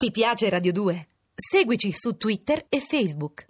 Ti piace Radio 2? Seguici su Twitter e Facebook.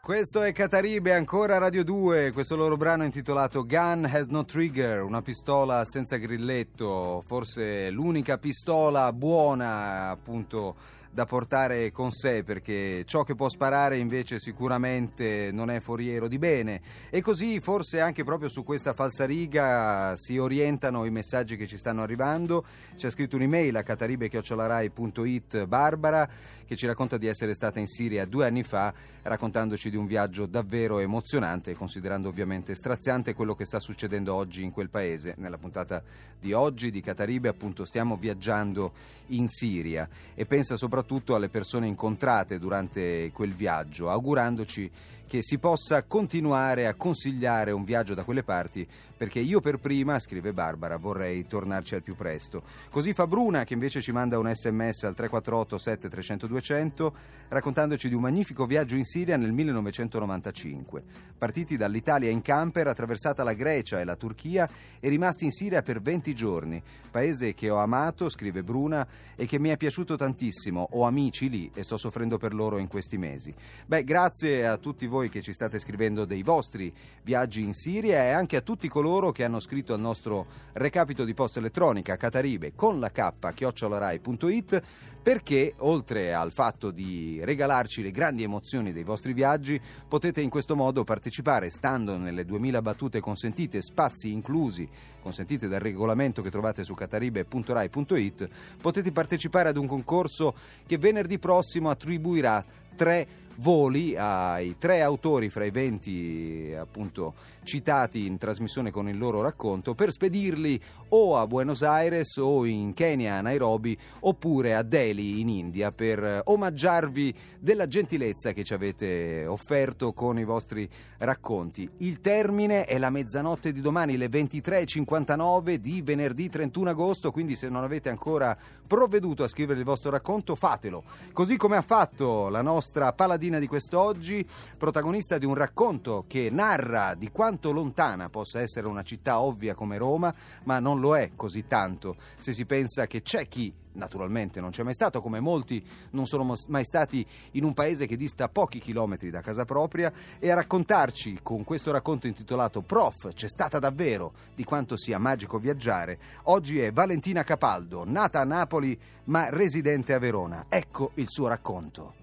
Questo è Cataribe, ancora Radio 2, questo loro brano intitolato Gun Has No Trigger, una pistola senza grilletto, forse l'unica pistola buona appunto da portare con sé perché ciò che può sparare invece sicuramente non è foriero di bene. E così forse anche proprio su questa falsariga si orientano i messaggi che ci stanno arrivando. Ci ha scritto un'email a cataribe.it Barbara che ci racconta di essere stata in Siria due anni fa raccontandoci di un viaggio davvero emozionante considerando ovviamente straziante quello che sta succedendo oggi in quel paese. Nella puntata di oggi di Cataribe appunto stiamo viaggiando in Siria. E pensa soprattutto soprattutto alle persone incontrate durante quel viaggio, augurandoci che si possa continuare a consigliare un viaggio da quelle parti perché io per prima, scrive Barbara, vorrei tornarci al più presto. Così fa Bruna che invece ci manda un sms al 348 7300 200 raccontandoci di un magnifico viaggio in Siria nel 1995. Partiti dall'Italia in camper, attraversata la Grecia e la Turchia e rimasti in Siria per 20 giorni. Paese che ho amato, scrive Bruna, e che mi è piaciuto tantissimo. Ho amici lì e sto soffrendo per loro in questi mesi. Beh, grazie a tutti voi che ci state scrivendo dei vostri viaggi in Siria e anche a tutti coloro che hanno scritto al nostro recapito di posta elettronica cataribe con la k chiocciolarai.it perché oltre al fatto di regalarci le grandi emozioni dei vostri viaggi potete in questo modo partecipare stando nelle 2000 battute consentite spazi inclusi consentite dal regolamento che trovate su cataribe.rai.it potete partecipare ad un concorso che venerdì prossimo attribuirà tre voli ai tre autori fra i 20 appunto citati in trasmissione con il loro racconto per spedirli o a Buenos Aires o in Kenya a Nairobi oppure a Delhi in India per omaggiarvi della gentilezza che ci avete offerto con i vostri racconti. Il termine è la mezzanotte di domani, le 23.59 di venerdì 31 agosto, quindi se non avete ancora provveduto a scrivere il vostro racconto fatelo, così come ha fatto la nostra paladina di quest'oggi, protagonista di un racconto che narra di quanto lontana possa essere una città ovvia come Roma, ma non lo è così tanto se si pensa che c'è chi naturalmente non c'è mai stato, come molti non sono mai stati in un paese che dista pochi chilometri da casa propria, e a raccontarci con questo racconto intitolato Prof, c'è stata davvero di quanto sia magico viaggiare, oggi è Valentina Capaldo, nata a Napoli ma residente a Verona. Ecco il suo racconto.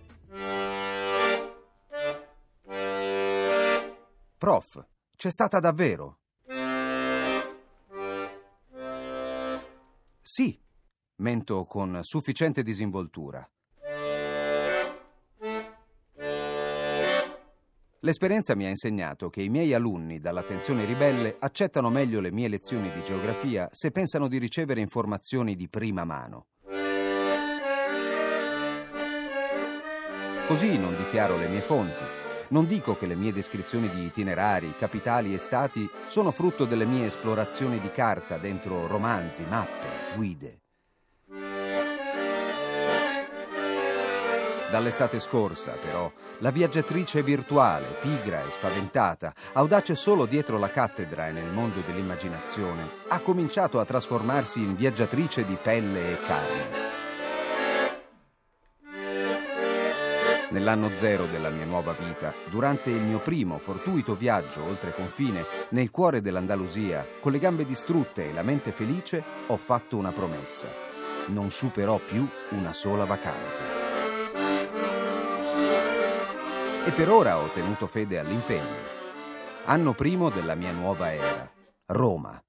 Prof. C'è stata davvero? Sì, mento con sufficiente disinvoltura. L'esperienza mi ha insegnato che i miei alunni dall'attenzione ribelle accettano meglio le mie lezioni di geografia se pensano di ricevere informazioni di prima mano. Così non dichiaro le mie fonti, non dico che le mie descrizioni di itinerari, capitali e stati sono frutto delle mie esplorazioni di carta dentro romanzi, mappe, guide. Dall'estate scorsa, però, la viaggiatrice virtuale, pigra e spaventata, audace solo dietro la cattedra e nel mondo dell'immaginazione, ha cominciato a trasformarsi in viaggiatrice di pelle e carne. Nell'anno zero della mia nuova vita, durante il mio primo fortuito viaggio oltre confine, nel cuore dell'Andalusia, con le gambe distrutte e la mente felice, ho fatto una promessa. Non superò più una sola vacanza. E per ora ho tenuto fede all'impegno. Anno primo della mia nuova era. Roma.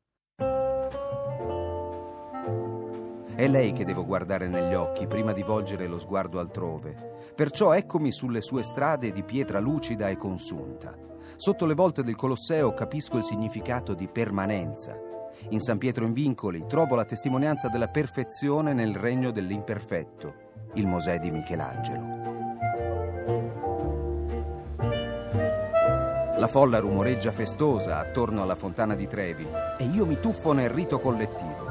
È lei che devo guardare negli occhi prima di volgere lo sguardo altrove. Perciò eccomi sulle sue strade di pietra lucida e consunta. Sotto le volte del Colosseo capisco il significato di permanenza. In San Pietro in Vincoli trovo la testimonianza della perfezione nel regno dell'imperfetto, il Mosè di Michelangelo. La folla rumoreggia festosa attorno alla fontana di Trevi e io mi tuffo nel rito collettivo.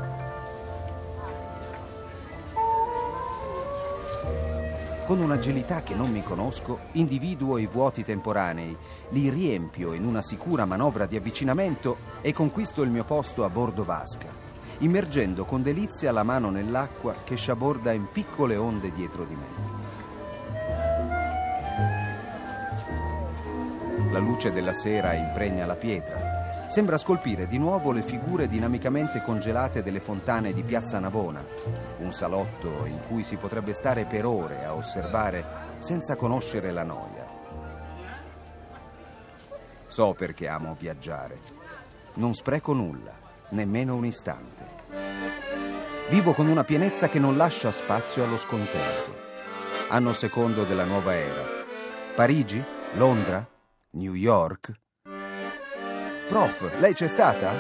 Con un'agilità che non mi conosco, individuo i vuoti temporanei, li riempio in una sicura manovra di avvicinamento e conquisto il mio posto a bordo vasca, immergendo con delizia la mano nell'acqua che sciaborda in piccole onde dietro di me. La luce della sera impregna la pietra. Sembra scolpire di nuovo le figure dinamicamente congelate delle fontane di Piazza Navona, un salotto in cui si potrebbe stare per ore a osservare senza conoscere la noia. So perché amo viaggiare. Non spreco nulla, nemmeno un istante. Vivo con una pienezza che non lascia spazio allo scontento. Anno secondo della nuova era. Parigi? Londra? New York? Prof, lei c'è stata?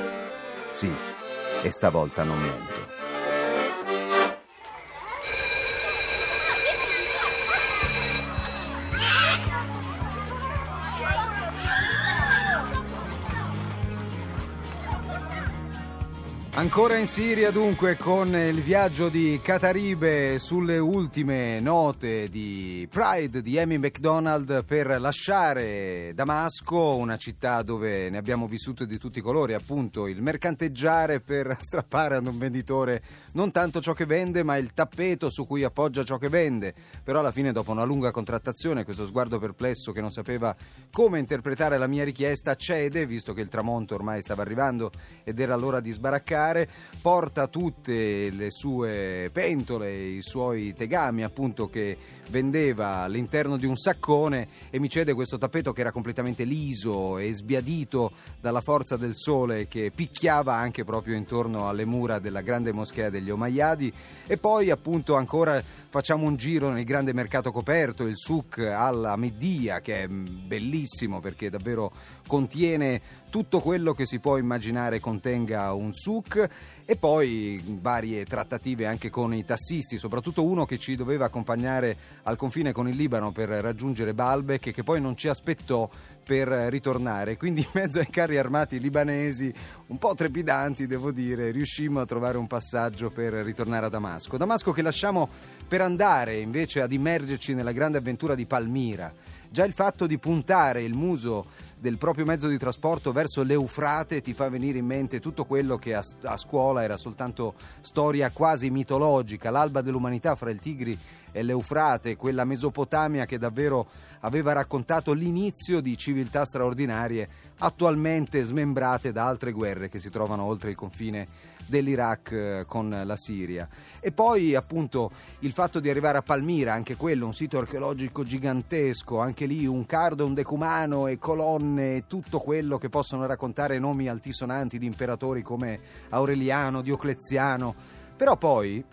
Sì, e stavolta non mento. Ancora in Siria dunque con il viaggio di Cataribe sulle ultime note di Pride di Amy McDonald per lasciare Damasco, una città dove ne abbiamo vissuto di tutti i colori, appunto il mercanteggiare per strappare ad un venditore non tanto ciò che vende ma il tappeto su cui appoggia ciò che vende, però alla fine dopo una lunga contrattazione questo sguardo perplesso che non sapeva come interpretare la mia richiesta cede visto che il tramonto ormai stava arrivando ed era l'ora di sbaraccare cucinare, porta tutte le sue pentole, i suoi tegami appunto che vendeva all'interno di un saccone e mi cede questo tappeto che era completamente liso e sbiadito dalla forza del sole che picchiava anche proprio intorno alle mura della grande moschea degli Omayyadi. E poi appunto ancora facciamo un giro nel grande mercato coperto, il souk alla Meddia che è bellissimo perché davvero contiene tutto quello che si può immaginare contenga un souk e poi varie trattative anche con i tassisti, soprattutto uno che ci doveva accompagnare al confine con il Libano per raggiungere Baalbek e che poi non ci aspettò per ritornare. Quindi in mezzo ai carri armati libanesi, un po' trepidanti devo dire, riuscimmo a trovare un passaggio per ritornare a Damasco. Damasco che lasciamo per andare invece ad immergerci nella grande avventura di Palmira. Già il fatto di puntare il muso del proprio mezzo di trasporto verso l'Eufrate ti fa venire in mente tutto quello che a, a scuola era soltanto storia quasi mitologica, l'alba dell'umanità fra il Tigri e l'Eufrate, quella Mesopotamia che davvero aveva raccontato l'inizio di civiltà straordinarie attualmente smembrate da altre guerre che si trovano oltre il confine dell'Iraq eh, con la Siria. E poi appunto il fatto di arrivare a Palmira, anche quello un sito archeologico gigantesco, anche lì un cardo, un decumano e colonne, tutto quello che possono raccontare nomi altisonanti di imperatori come Aureliano, Diocleziano. Però poi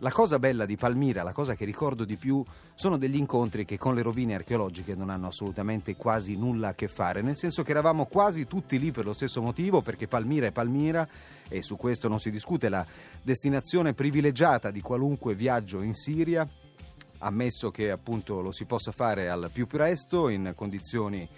la cosa bella di Palmira, la cosa che ricordo di più, sono degli incontri che con le rovine archeologiche non hanno assolutamente quasi nulla a che fare, nel senso che eravamo quasi tutti lì per lo stesso motivo, perché Palmira è Palmira e su questo non si discute, la destinazione privilegiata di qualunque viaggio in Siria, ammesso che appunto lo si possa fare al più presto in condizioni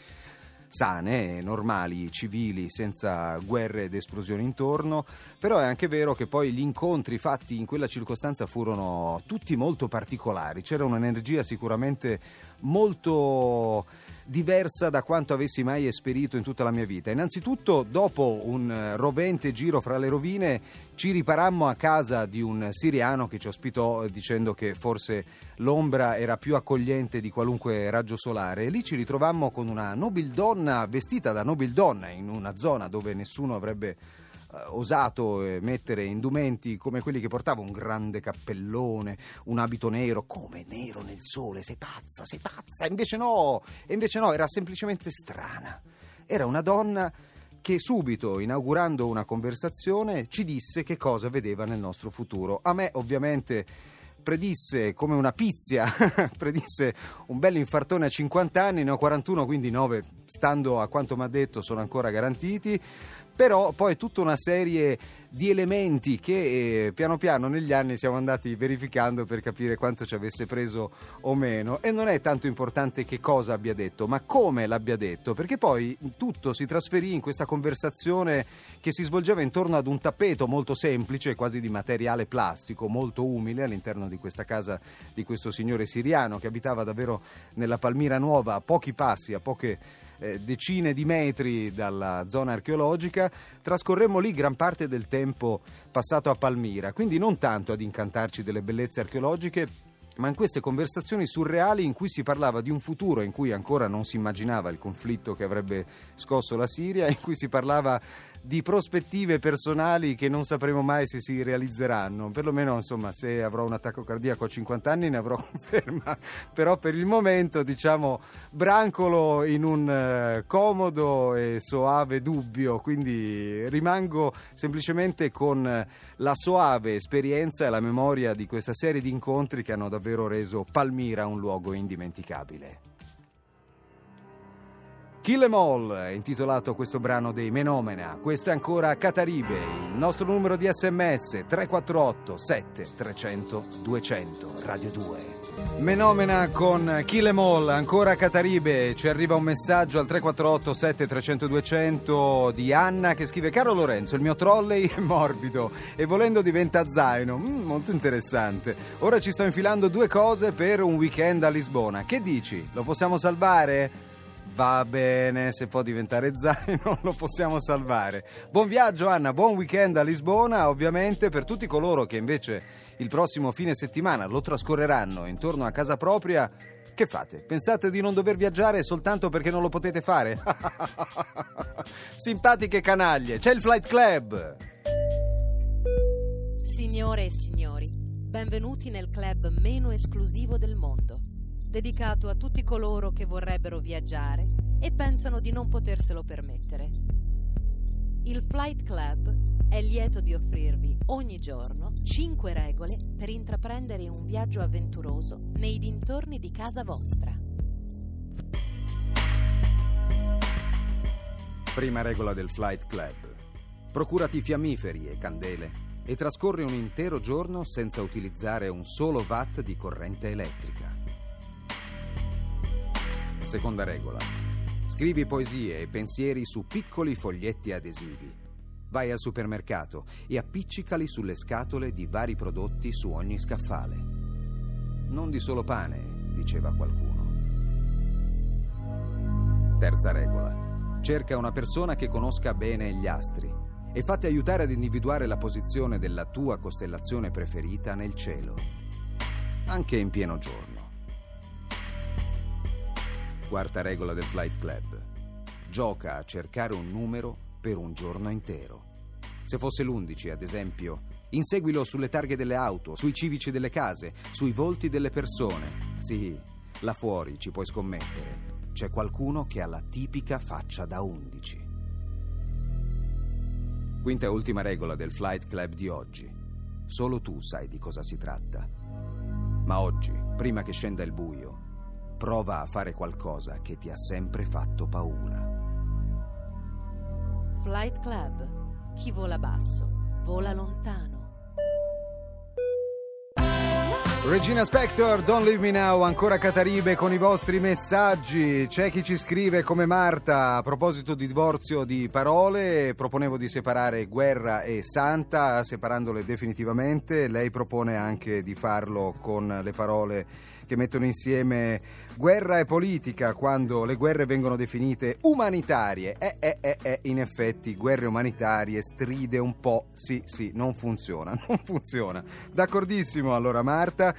sane, normali, civili, senza guerre ed esplosioni intorno, però è anche vero che poi gli incontri fatti in quella circostanza furono tutti molto particolari, c'era un'energia sicuramente molto diversa da quanto avessi mai esperito in tutta la mia vita. Innanzitutto, dopo un rovente giro fra le rovine, ci riparammo a casa di un siriano che ci ospitò dicendo che forse l'ombra era più accogliente di qualunque raggio solare lì ci ritrovammo con una nobildonna vestita da nobildonna in una zona dove nessuno avrebbe eh, osato eh, mettere indumenti come quelli che portava un grande cappellone, un abito nero, come nero nel sole, sei pazza, sei pazza, invece no, invece no, era semplicemente strana. Era una donna che subito, inaugurando una conversazione, ci disse che cosa vedeva nel nostro futuro. A me ovviamente predisse come una pizia, predisse un bel infartone a 50 anni, ne ho 41, quindi 9, stando a quanto mi ha detto, sono ancora garantiti però poi tutta una serie di elementi che eh, piano piano negli anni siamo andati verificando per capire quanto ci avesse preso o meno. E non è tanto importante che cosa abbia detto ma come l'abbia detto perché poi tutto si trasferì in questa conversazione che si svolgeva intorno ad un tappeto molto semplice quasi di materiale plastico molto umile all'interno di questa casa di questo signore siriano che abitava davvero nella Palmira Nuova a pochi passi a poche decine di metri dalla zona archeologica, trascorremmo lì gran parte del tempo passato a Palmira, quindi non tanto ad incantarci delle bellezze archeologiche, ma in queste conversazioni surreali in cui si parlava di un futuro in cui ancora non si immaginava il conflitto che avrebbe scosso la Siria, in cui si parlava di prospettive personali che non sapremo mai se si realizzeranno. Perlomeno, insomma, se avrò un attacco cardiaco a 50 anni ne avrò conferma. Però per il momento, diciamo, brancolo in un uh, comodo e soave dubbio. Quindi rimango semplicemente con la soave esperienza e la memoria di questa serie di incontri che hanno davvero reso Palmira un luogo indimenticabile. Kill Em All è intitolato questo brano dei Menomena. Questo è ancora Cataribe, il nostro numero di sms 348 7 300 200 Radio 2. Menomena con Kill Em All, ancora Cataribe. Ci arriva un messaggio al 348 7 300 200 di Anna che scrive Caro Lorenzo, il mio trolley è morbido e volendo diventa zaino. Mm, molto interessante. Ora ci sto infilando due cose per un weekend a Lisbona. Che dici? Lo possiamo salvare? Va bene, se può diventare zaino lo possiamo salvare. Buon viaggio Anna, buon weekend a Lisbona, ovviamente per tutti coloro che invece il prossimo fine settimana lo trascorreranno intorno a casa propria. Che fate? Pensate di non dover viaggiare soltanto perché non lo potete fare? Simpatiche canaglie, c'è il Flight Club! Signore e signori, benvenuti nel club meno esclusivo del mondo dedicato a tutti coloro che vorrebbero viaggiare e pensano di non poterselo permettere. Il Flight Club è lieto di offrirvi ogni giorno 5 regole per intraprendere un viaggio avventuroso nei dintorni di casa vostra. Prima regola del Flight Club. Procurati fiammiferi e candele e trascorri un intero giorno senza utilizzare un solo watt di corrente elettrica. Seconda regola. Scrivi poesie e pensieri su piccoli foglietti adesivi. Vai al supermercato e appiccicali sulle scatole di vari prodotti su ogni scaffale. Non di solo pane, diceva qualcuno. Terza regola. Cerca una persona che conosca bene gli astri e fatti aiutare ad individuare la posizione della tua costellazione preferita nel cielo, anche in pieno giorno. Quarta regola del Flight Club. Gioca a cercare un numero per un giorno intero. Se fosse l'11, ad esempio, inseguilo sulle targhe delle auto, sui civici delle case, sui volti delle persone. Sì, là fuori ci puoi scommettere. C'è qualcuno che ha la tipica faccia da 11. Quinta e ultima regola del Flight Club di oggi. Solo tu sai di cosa si tratta. Ma oggi, prima che scenda il buio, prova a fare qualcosa che ti ha sempre fatto paura. Flight Club. Chi vola basso, vola lontano. Regina Spector, Don't Leave Me Now, ancora Cataribe con i vostri messaggi. C'è chi ci scrive come Marta a proposito di divorzio di parole. Proponevo di separare guerra e santa, separandole definitivamente. Lei propone anche di farlo con le parole che mettono insieme guerra e politica quando le guerre vengono definite umanitarie. Eh, eh, eh, eh, in effetti, guerre umanitarie stride un po'. Sì, sì, non funziona, non funziona. D'accordissimo allora Marta.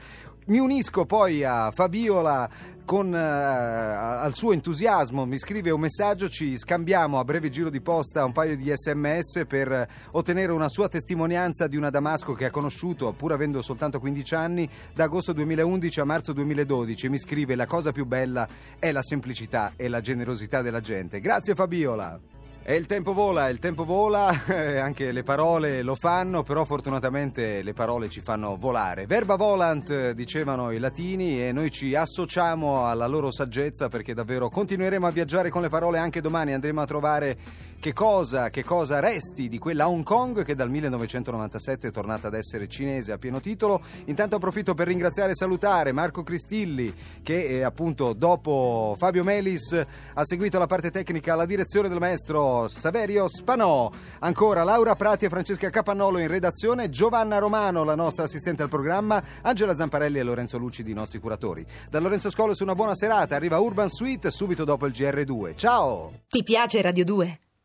Mi unisco poi a Fabiola con, uh, al suo entusiasmo mi scrive un messaggio, ci scambiamo a breve giro di posta un paio di sms per ottenere una sua testimonianza di una Damasco che ha conosciuto, pur avendo soltanto 15 anni, da agosto 2011 a marzo 2012. Mi scrive la cosa più bella è la semplicità e la generosità della gente. Grazie Fabiola. E il tempo vola, il tempo vola, eh, anche le parole lo fanno, però fortunatamente le parole ci fanno volare. Verba volant, dicevano i latini, e noi ci associamo alla loro saggezza perché davvero continueremo a viaggiare con le parole anche domani. Andremo a trovare che cosa, che cosa resti di quella Hong Kong che dal 1997 è tornata ad essere cinese a pieno titolo. Intanto approfitto per ringraziare e salutare Marco Cristilli che eh, appunto dopo Fabio Melis ha seguito la parte tecnica alla direzione del maestro Saverio Spanò. Ancora Laura Prati e Francesca Capannolo in redazione, Giovanna Romano, la nostra assistente al programma, Angela Zamparelli e Lorenzo Lucidi, i nostri curatori. Da Lorenzo Scolos una buona serata, arriva Urban Suite subito dopo il GR2. Ciao! Ti piace Radio 2?